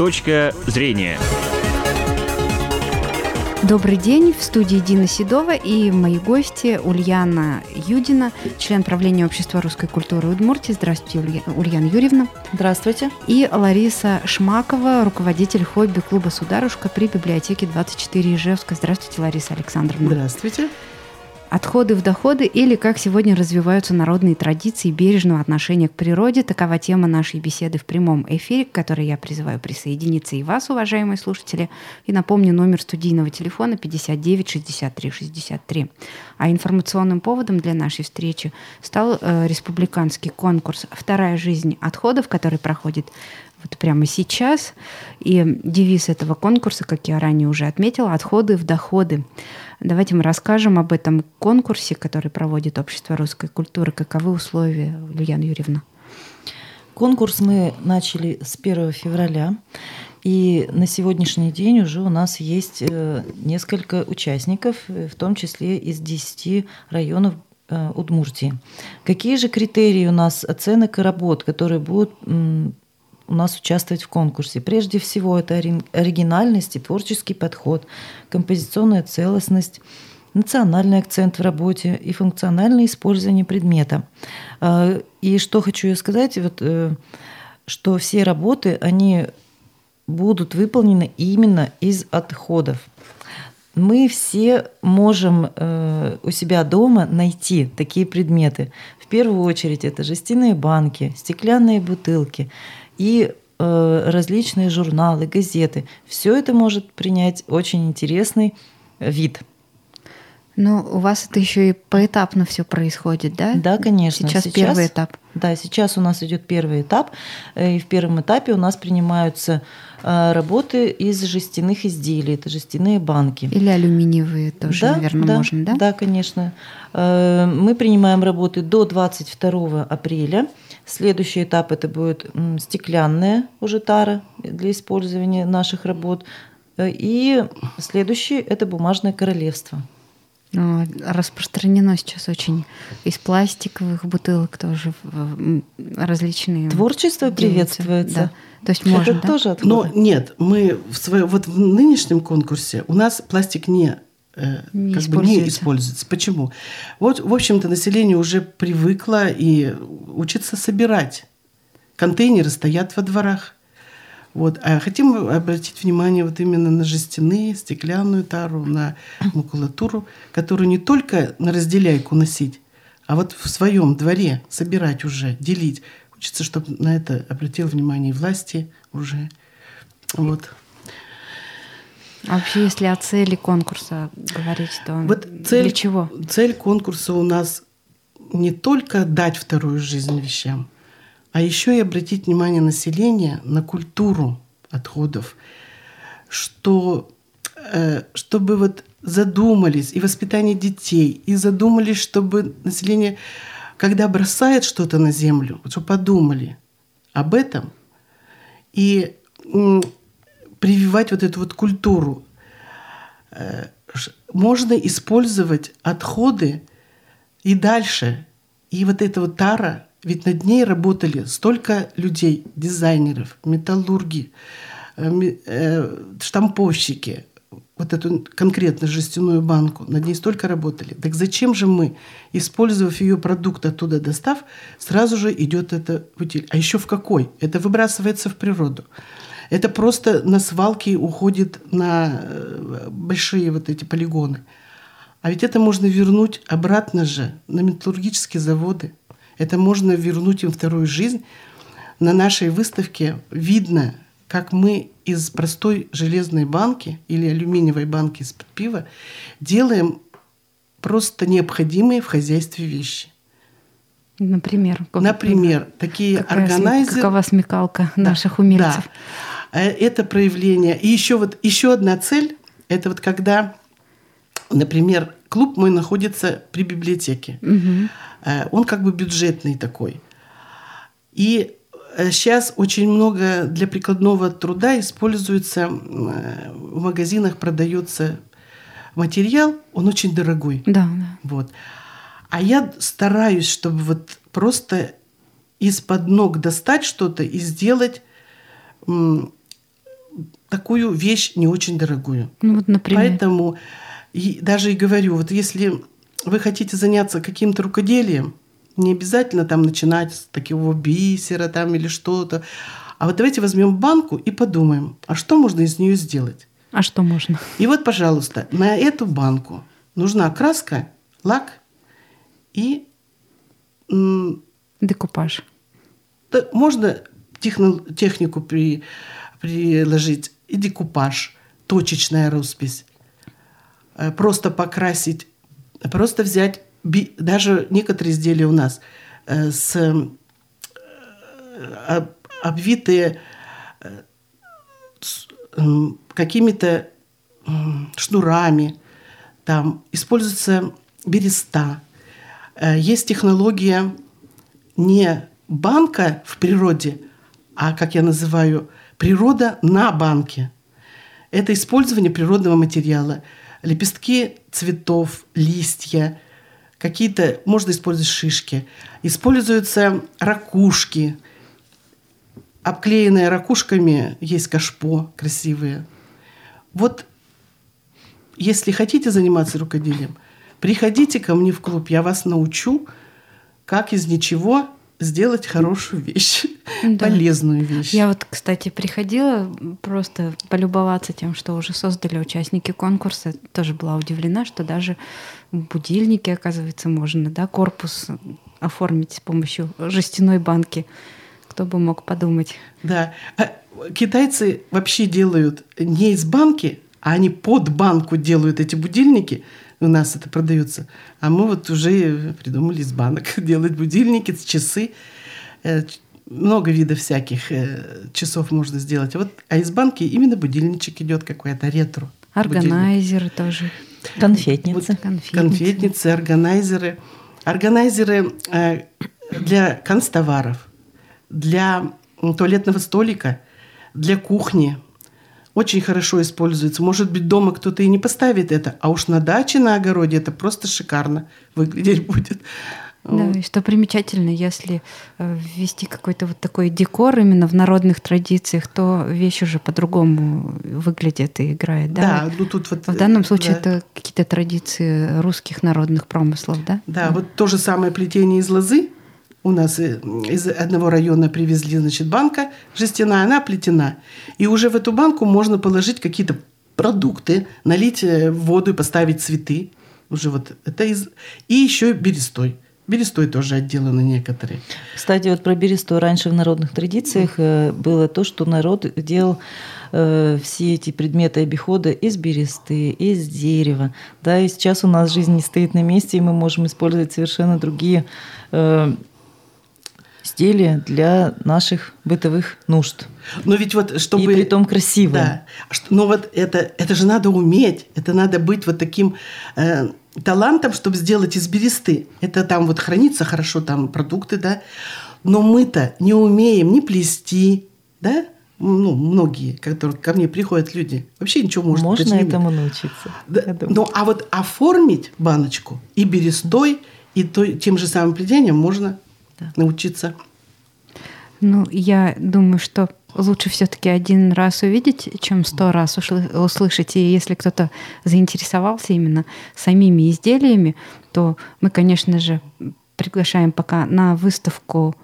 Точка зрения. Добрый день. В студии Дина Седова и мои гости Ульяна Юдина, член правления Общества русской культуры Удмуртии. Здравствуйте, Ульяна Юрьевна. Здравствуйте. И Лариса Шмакова, руководитель хобби-клуба «Сударушка» при библиотеке 24 Ижевска. Здравствуйте, Лариса Александровна. Здравствуйте. Отходы в доходы или как сегодня развиваются народные традиции бережного отношения к природе. Такова тема нашей беседы в прямом эфире, к которой я призываю присоединиться и вас, уважаемые слушатели. И напомню номер студийного телефона 59 63 63. А информационным поводом для нашей встречи стал э, республиканский конкурс «Вторая жизнь отходов», который проходит вот прямо сейчас. И девиз этого конкурса, как я ранее уже отметила, «Отходы в доходы». Давайте мы расскажем об этом конкурсе, который проводит Общество русской культуры. Каковы условия, Ульяна Юрьевна? Конкурс мы начали с 1 февраля. И на сегодняшний день уже у нас есть э, несколько участников, э, в том числе из 10 районов э, Удмуртии. Какие же критерии у нас оценок и работ, которые будут у нас участвовать в конкурсе. Прежде всего, это оригинальность и творческий подход, композиционная целостность, национальный акцент в работе и функциональное использование предмета. А, и что хочу сказать, вот, э, что все работы, они будут выполнены именно из отходов. Мы все можем э, у себя дома найти такие предметы. В первую очередь это жестяные банки, стеклянные бутылки, и э, различные журналы, газеты. Все это может принять очень интересный вид. Но у вас это еще и поэтапно все происходит, да? Да, конечно. Сейчас, сейчас первый этап. Да, сейчас у нас идет первый этап. Э, и в первом этапе у нас принимаются э, работы из жестяных изделий. Это жестяные банки. Или алюминиевые тоже, да, наверное, да, можно, да? Да, конечно. Мы принимаем работы до 22 апреля. Следующий этап это будет стеклянная уже тара для использования наших работ. Э, и следующий это бумажное королевство. Ну, распространено сейчас очень из пластиковых бутылок тоже различные. Творчество приветствуется. Да. То есть можно, это да? тоже отходы. Но нет, мы в своем вот в нынешнем конкурсе у нас пластик не не как бы не используется. Почему? Вот, в общем-то, население уже привыкло и учится собирать. Контейнеры стоят во дворах. Вот. А хотим обратить внимание вот именно на жестяные, стеклянную тару, на макулатуру, которую не только на разделяйку носить, а вот в своем дворе собирать уже, делить. Хочется, чтобы на это обратил внимание власти уже. Вот. А вообще, если о цели конкурса говорить, то вот цель, для чего? Цель конкурса у нас не только дать вторую жизнь вещам, а еще и обратить внимание населения на культуру отходов, что э, чтобы вот задумались и воспитание детей, и задумались, чтобы население, когда бросает что-то на землю, чтобы подумали об этом и прививать вот эту вот культуру. Э, можно использовать отходы и дальше. И вот эта вот тара, ведь над ней работали столько людей, дизайнеров, металлурги, э, э, штамповщики, вот эту конкретно жестяную банку, над ней столько работали. Так зачем же мы, использовав ее продукт оттуда достав, сразу же идет это в утиль? А еще в какой? Это выбрасывается в природу. Это просто на свалке уходит на э, большие вот эти полигоны. А ведь это можно вернуть обратно же на металлургические заводы. Это можно вернуть им вторую жизнь. На нашей выставке видно, как мы из простой железной банки или алюминиевой банки из-под пива делаем просто необходимые в хозяйстве вещи. Например? Например, такие Какая органайзеры. Какова смекалка да, наших умельцев? Да. Э, это проявление. И еще вот еще одна цель – это вот когда, например, клуб мой находится при библиотеке. Угу. Он как бы бюджетный такой. И сейчас очень много для прикладного труда используется в магазинах продается материал, он очень дорогой. Да, да. Вот. А я стараюсь, чтобы вот просто из-под ног достать что-то и сделать такую вещь не очень дорогую. Ну вот, например. Поэтому и даже и говорю, вот если вы хотите заняться каким-то рукоделием, не обязательно там начинать с такого бисера там или что-то. А вот давайте возьмем банку и подумаем, а что можно из нее сделать? А что можно? И вот, пожалуйста, на эту банку нужна краска, лак и декупаж. Да, можно техно, технику при, приложить и декупаж, точечная роспись. Э, просто покрасить, просто взять, даже некоторые изделия у нас э, с э, обвитые какими-то шнурами, там используется береста. Есть технология не банка в природе, а, как я называю, природа на банке. Это использование природного материала. Лепестки цветов, листья, какие-то, можно использовать шишки. Используются ракушки. Обклеенные ракушками есть кашпо красивые. Вот если хотите заниматься рукоделием, приходите ко мне в клуб, я вас научу, как из ничего сделать хорошую вещь, да. полезную вещь. Я вот, кстати, приходила просто полюбоваться тем, что уже создали участники конкурса. Тоже была удивлена, что даже будильники, оказывается, можно, да, корпус оформить с помощью жестяной банки. Кто бы мог подумать. Да. А китайцы вообще делают не из банки, а они под банку делают эти будильники – у нас это продается. А мы вот уже придумали из банок делать будильники, часы. Э, много видов всяких э, часов можно сделать. Вот, а из банки именно будильничек идет какой-то ретро. Органайзеры тоже. Конфетницы. Вот, конфетницы. конфетницы, органайзеры. Органайзеры э, для канцтоваров, для туалетного столика, для кухни – очень хорошо используется. Может быть, дома кто-то и не поставит это, а уж на даче, на огороде это просто шикарно выглядеть будет. Да, и что примечательно, если э, ввести какой-то вот такой декор именно в народных традициях, то вещь уже по-другому выглядит и играет, да? Да, ну тут вот... В данном случае да. это какие-то традиции русских народных промыслов, да? Да, да, вот то же самое плетение из лозы, у нас из одного района привезли, значит, банка жестяная, она плетена. И уже в эту банку можно положить какие-то продукты, налить э, воду и поставить цветы. Уже вот это из... И еще берестой. Берестой тоже отделаны некоторые. Кстати, вот про берестой. Раньше в народных традициях э, было то, что народ делал э, все эти предметы обихода из бересты, из дерева. Да, и сейчас у нас жизнь не стоит на месте, и мы можем использовать совершенно другие изделия для наших бытовых нужд. Но ведь вот чтобы... И при том красивые. Да. Но вот это, это же надо уметь. Это надо быть вот таким э, талантом, чтобы сделать из бересты. Это там вот хранится хорошо, там продукты, да. Но мы-то не умеем ни плести, да, ну, многие, которые ко мне приходят люди, вообще ничего может Можно этому научиться. Да, ну, а вот оформить баночку и берестой, и то, тем же самым плетением можно да. научиться. Ну, я думаю, что лучше все-таки один раз увидеть, чем сто раз услышать. И если кто-то заинтересовался именно самими изделиями, то мы, конечно же, приглашаем пока на выставку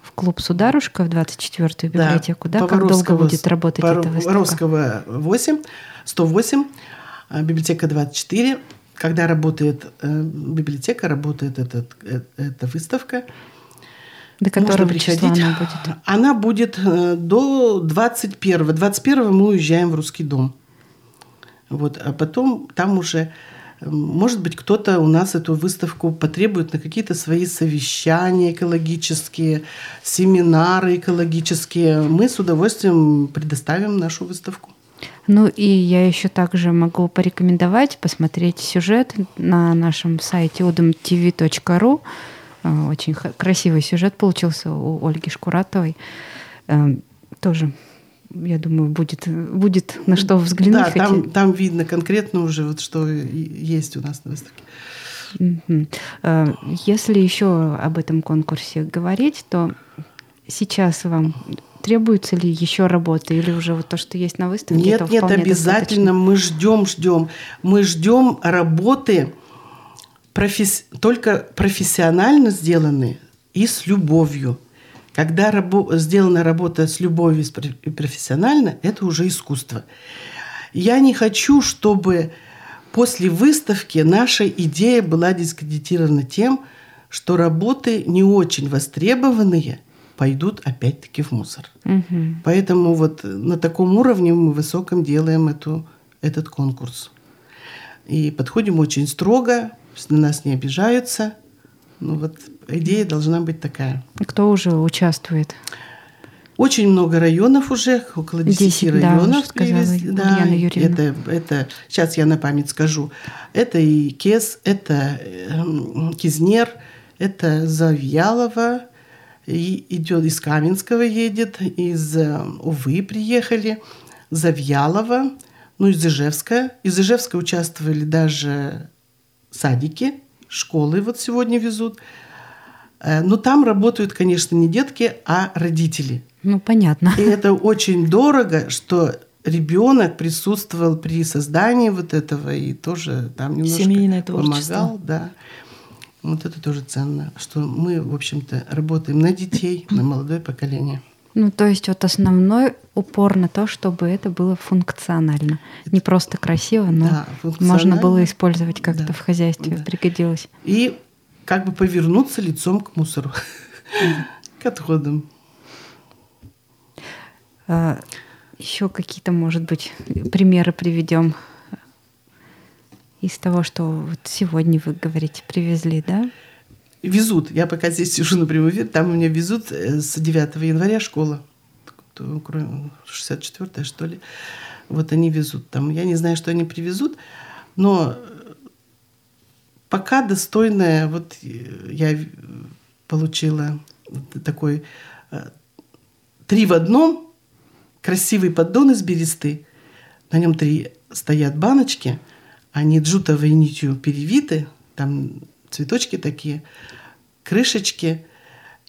в клуб «Сударушка» в 24-ю библиотеку. Да, да? Как долго будет работать эта выставка? Воровского 8, 108, а, библиотека 24. Когда работает э, библиотека, работает этот, э, эта выставка – до которого числа она будет? Она будет э, до 21. 21 мы уезжаем в Русский дом. Вот, а потом там уже, э, может быть, кто-то у нас эту выставку потребует на какие-то свои совещания экологические, семинары экологические. Мы с удовольствием предоставим нашу выставку. Ну и я еще также могу порекомендовать посмотреть сюжет на нашем сайте udumtv.ru Э, очень красивый сюжет получился у Ольги Шкуратовой. Э, тоже я думаю, будет, будет на что взглянуть. Да, там, там видно конкретно уже, вот, что есть у нас на выставке. Э, если еще об этом конкурсе говорить, то сейчас вам требуется ли еще работа или уже вот то, что есть на выставке? Нет, нет, обязательно достаточно? мы ждем, ждем. Мы ждем работы професс... только профессионально сделанные и с любовью. Когда рабо... сделана работа с любовью и профессионально, это уже искусство. Я не хочу, чтобы после выставки наша идея была дискредитирована тем, что работы не очень востребованные пойдут опять-таки в мусор. Угу. Поэтому вот на таком уровне мы высоком делаем эту, этот конкурс. И подходим очень строго, на нас не обижаются. Ну вот идея должна быть такая. Кто уже участвует? Очень много районов уже, около 10, 10 районов. Да, привезли. да, это, это, сейчас я на память скажу. Это и Кес, это э, Кизнер, это Завьялова, и идет из Каменского едет, из э, Увы приехали, Завьялова, ну из Ижевска. Из Ижевска участвовали даже садики, школы вот сегодня везут. Э, но там работают, конечно, не детки, а родители. Ну, понятно. И это очень дорого, что ребенок присутствовал при создании вот этого и тоже там немножко Семейное творчество. помогал, да. Вот это тоже ценно, что мы, в общем-то, работаем на детей, на молодое поколение. Ну, то есть вот основной упор на то, чтобы это было функционально. Не просто красиво, но да, можно было использовать как-то да, в хозяйстве, да. пригодилось. И как бы повернуться лицом к мусору, к отходам. А, еще какие-то, может быть, примеры приведем из того, что вот сегодня вы говорите, привезли, да? Везут. Я пока здесь сижу на прямом эфире, там у меня везут э, с 9 января школа. 64-я, что ли. Вот они везут там. Я не знаю, что они привезут, но пока достойная, вот э, я получила такой э, три в одном, красивый поддон из бересты. На нем три стоят баночки, они джутовой нитью перевиты, там цветочки такие, крышечки,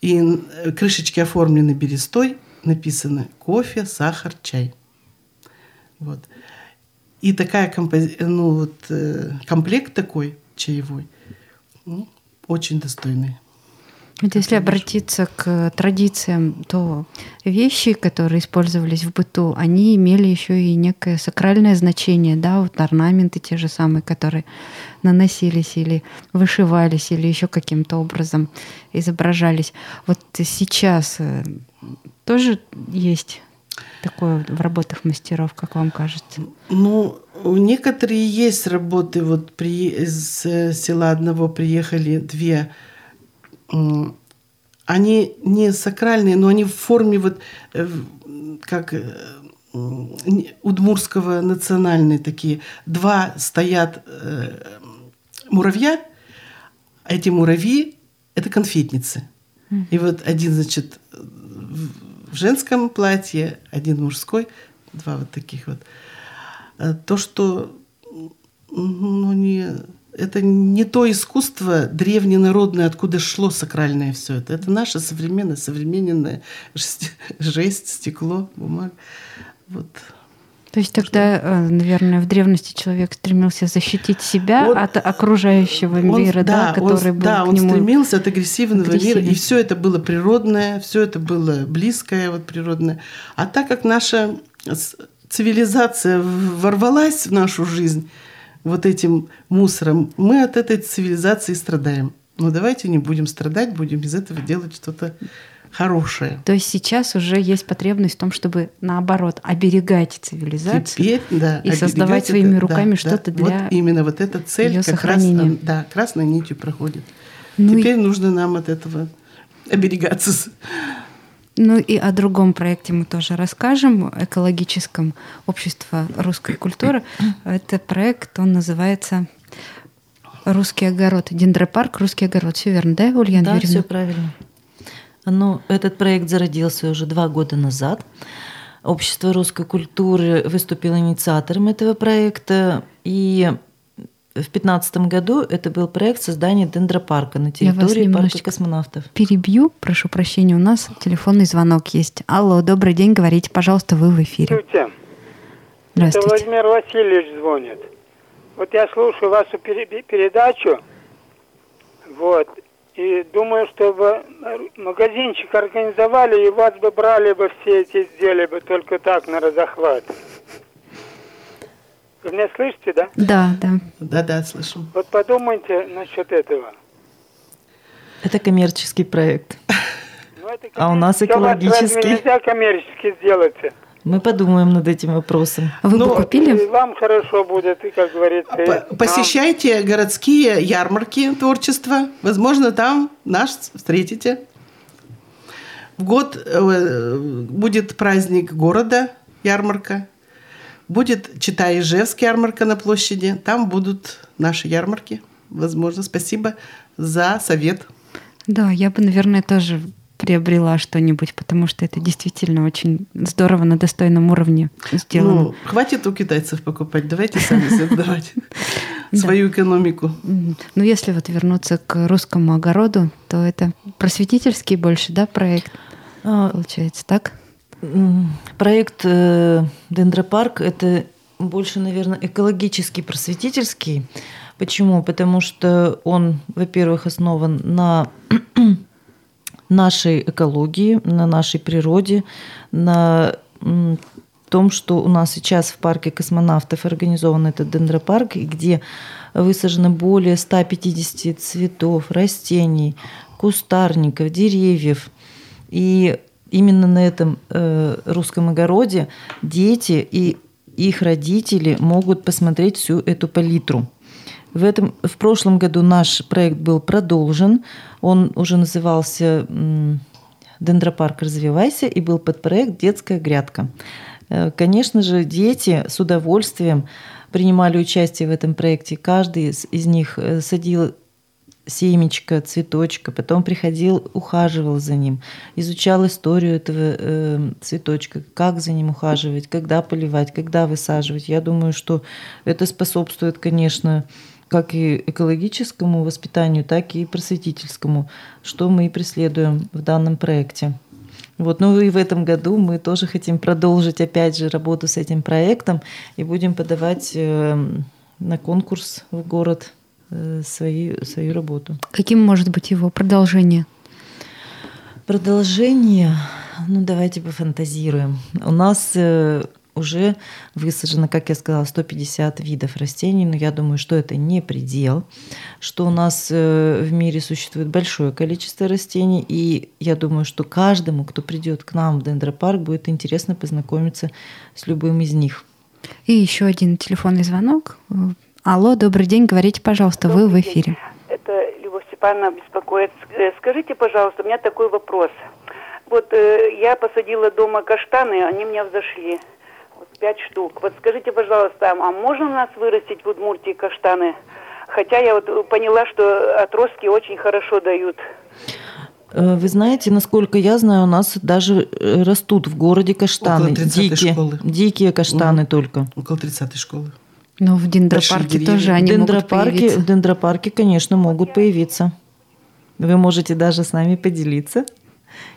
и э, крышечки оформлены берестой, написано кофе, сахар, чай. Вот. И такая компози... ну, вот, комплект такой чаевой. Ну, очень достойный. Вот если обратиться к традициям, то вещи, которые использовались в быту, они имели еще и некое сакральное значение, да, вот орнаменты те же самые, которые наносились или вышивались, или еще каким-то образом изображались. Вот сейчас э, тоже есть такое в работах мастеров, как вам кажется? Ну, некоторые есть работы. Вот при, из э, села одного приехали две. Они не сакральные, но они в форме вот э, как э, удмурского национальные такие. Два стоят муравья, а эти муравьи – это конфетницы. И вот один, значит, в женском платье, один мужской, два вот таких вот. То, что ну, не, это не то искусство древненародное, откуда шло сакральное все это. Это наше современное, современное жесть, стекло, бумага. Вот. То есть тогда, э, наверное, в древности человек стремился защитить себя он, от окружающего он, мира, да, да который он, был Да, к он нему стремился от агрессивного мира, и все это было природное, все это было близкое, вот природное. А так как наша цивилизация ворвалась в нашу жизнь вот этим мусором, мы от этой цивилизации страдаем. Ну давайте не будем страдать, будем из этого делать что-то хорошее. То есть сейчас уже есть потребность в том, чтобы наоборот оберегать цивилизацию Теперь, да, и создавать своими это, руками да, что-то да. для вот именно вот эта цель как сохранения. раз да, красной нитью проходит. Ну Теперь и... нужно нам от этого оберегаться. Ну и о другом проекте мы тоже расскажем, экологическом общество русской культуры. Это проект, он называется Русский огород, дендропарк, Русский огород. Все верно, да, Ульяна Да, Юрьевна? все правильно. Ну, этот проект зародился уже два года назад. Общество русской культуры выступило инициатором этого проекта. И в 2015 году это был проект создания дендропарка на территории парка космонавтов. Перебью, прошу прощения, у нас телефонный звонок есть. Алло, добрый день, говорите, пожалуйста, вы в эфире. Здравствуйте. Здравствуйте. Это Владимир Васильевич звонит. Вот я слушаю вашу передачу, вот, и думаю, чтобы магазинчик организовали, и вас бы брали бы все эти изделия бы только так на разохват. Вы меня слышите, да? Да, да. Да, да, слышу. Вот подумайте насчет этого. Это коммерческий проект. Ну, это а у нас экологический. Нельзя коммерчески сделать. Мы подумаем над этим вопросом. Вы ну, бы купили? И вам хорошо будет, и, как говорится. По посещайте нам. городские ярмарки творчества. Возможно, там нас встретите. В год э, будет праздник города, ярмарка. Будет Читай-Ижевск ярмарка на площади. Там будут наши ярмарки. Возможно, спасибо за совет. Да, я бы, наверное, тоже приобрела что-нибудь, потому что это действительно очень здорово на достойном уровне сделано. Ну, хватит у китайцев покупать, давайте сами создавать свою экономику. Ну, если вот вернуться к русскому огороду, то это просветительский больше, да, проект, а, получается, так? Проект э, Дендропарк – это больше, наверное, экологический, просветительский. Почему? Потому что он, во-первых, основан на нашей экологии, на нашей природе, на том, что у нас сейчас в парке космонавтов организован этот дендропарк, где высажено более 150 цветов, растений, кустарников, деревьев. И именно на этом э, русском огороде дети и их родители могут посмотреть всю эту палитру. В, этом, в прошлом году наш проект был продолжен. Он уже назывался «Дендропарк развивайся» и был под проект «Детская грядка». Э, конечно же, дети с удовольствием принимали участие в этом проекте. Каждый из них э, садил семечко, цветочка, потом приходил, ухаживал за ним, изучал историю этого э, цветочка, как за ним ухаживать, когда поливать, когда высаживать. Я думаю, что это способствует, конечно, как и экологическому воспитанию, так и просветительскому, что мы и преследуем в данном проекте. Вот, ну и в этом году мы тоже хотим продолжить, опять же, работу с этим проектом и будем подавать э, на конкурс в город свои, свою работу. Каким может быть его продолжение? Продолжение, ну давайте пофантазируем. У нас э, уже высажено, как я сказала, 150 видов растений, но я думаю, что это не предел, что у нас э, в мире существует большое количество растений, и я думаю, что каждому, кто придет к нам в дендропарк, будет интересно познакомиться с любым из них. И еще один телефонный звонок. Алло, добрый день, говорите, пожалуйста, добрый вы в эфире. День. Это Любовь Степановна беспокоит. Э, скажите, пожалуйста, у меня такой вопрос. Вот э, я посадила дома каштаны, они у меня взошли пять штук. Вот скажите, пожалуйста, а можно у нас вырастить в Удмуртии каштаны? Хотя я вот поняла, что отростки очень хорошо дают. Э, вы знаете, насколько я знаю, у нас даже э, растут в городе каштаны. Дикие, школы. дикие каштаны угу. только. Около 30-й школы. Но в дендропарке тоже они дендропарке, могут появиться. В дендропарке, конечно, могут появиться. Вы можете даже с нами поделиться.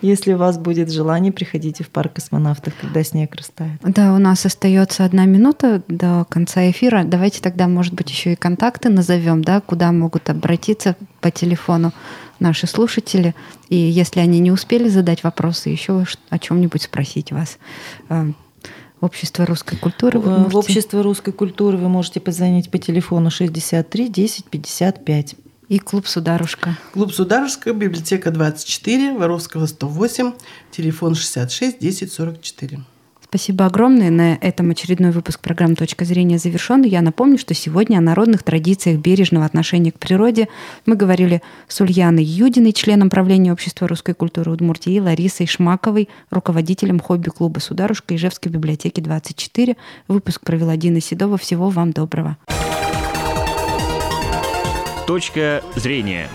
Если у вас будет желание, приходите в парк космонавтов, когда снег растает. Да, у нас остается одна минута до конца эфира. Давайте тогда, может быть, еще и контакты назовем, да, куда могут обратиться по телефону наши слушатели. И если они не успели задать вопросы, еще о чем-нибудь спросить вас. Э, Общество русской культуры. Вы можете... В Общество русской культуры вы можете позвонить по телефону 63 10 55. И клуб «Сударушка». Клуб «Сударушка», библиотека 24, Воровского 108, телефон 66 10 44. Спасибо огромное. На этом очередной выпуск программы «Точка зрения» завершен. Я напомню, что сегодня о народных традициях бережного отношения к природе мы говорили с Ульяной Юдиной, членом правления Общества русской культуры Удмуртии, и Ларисой Шмаковой, руководителем хобби-клуба «Сударушка» Ижевской библиотеки 24. Выпуск провела Дина Седова. Всего вам доброго. Точка зрения.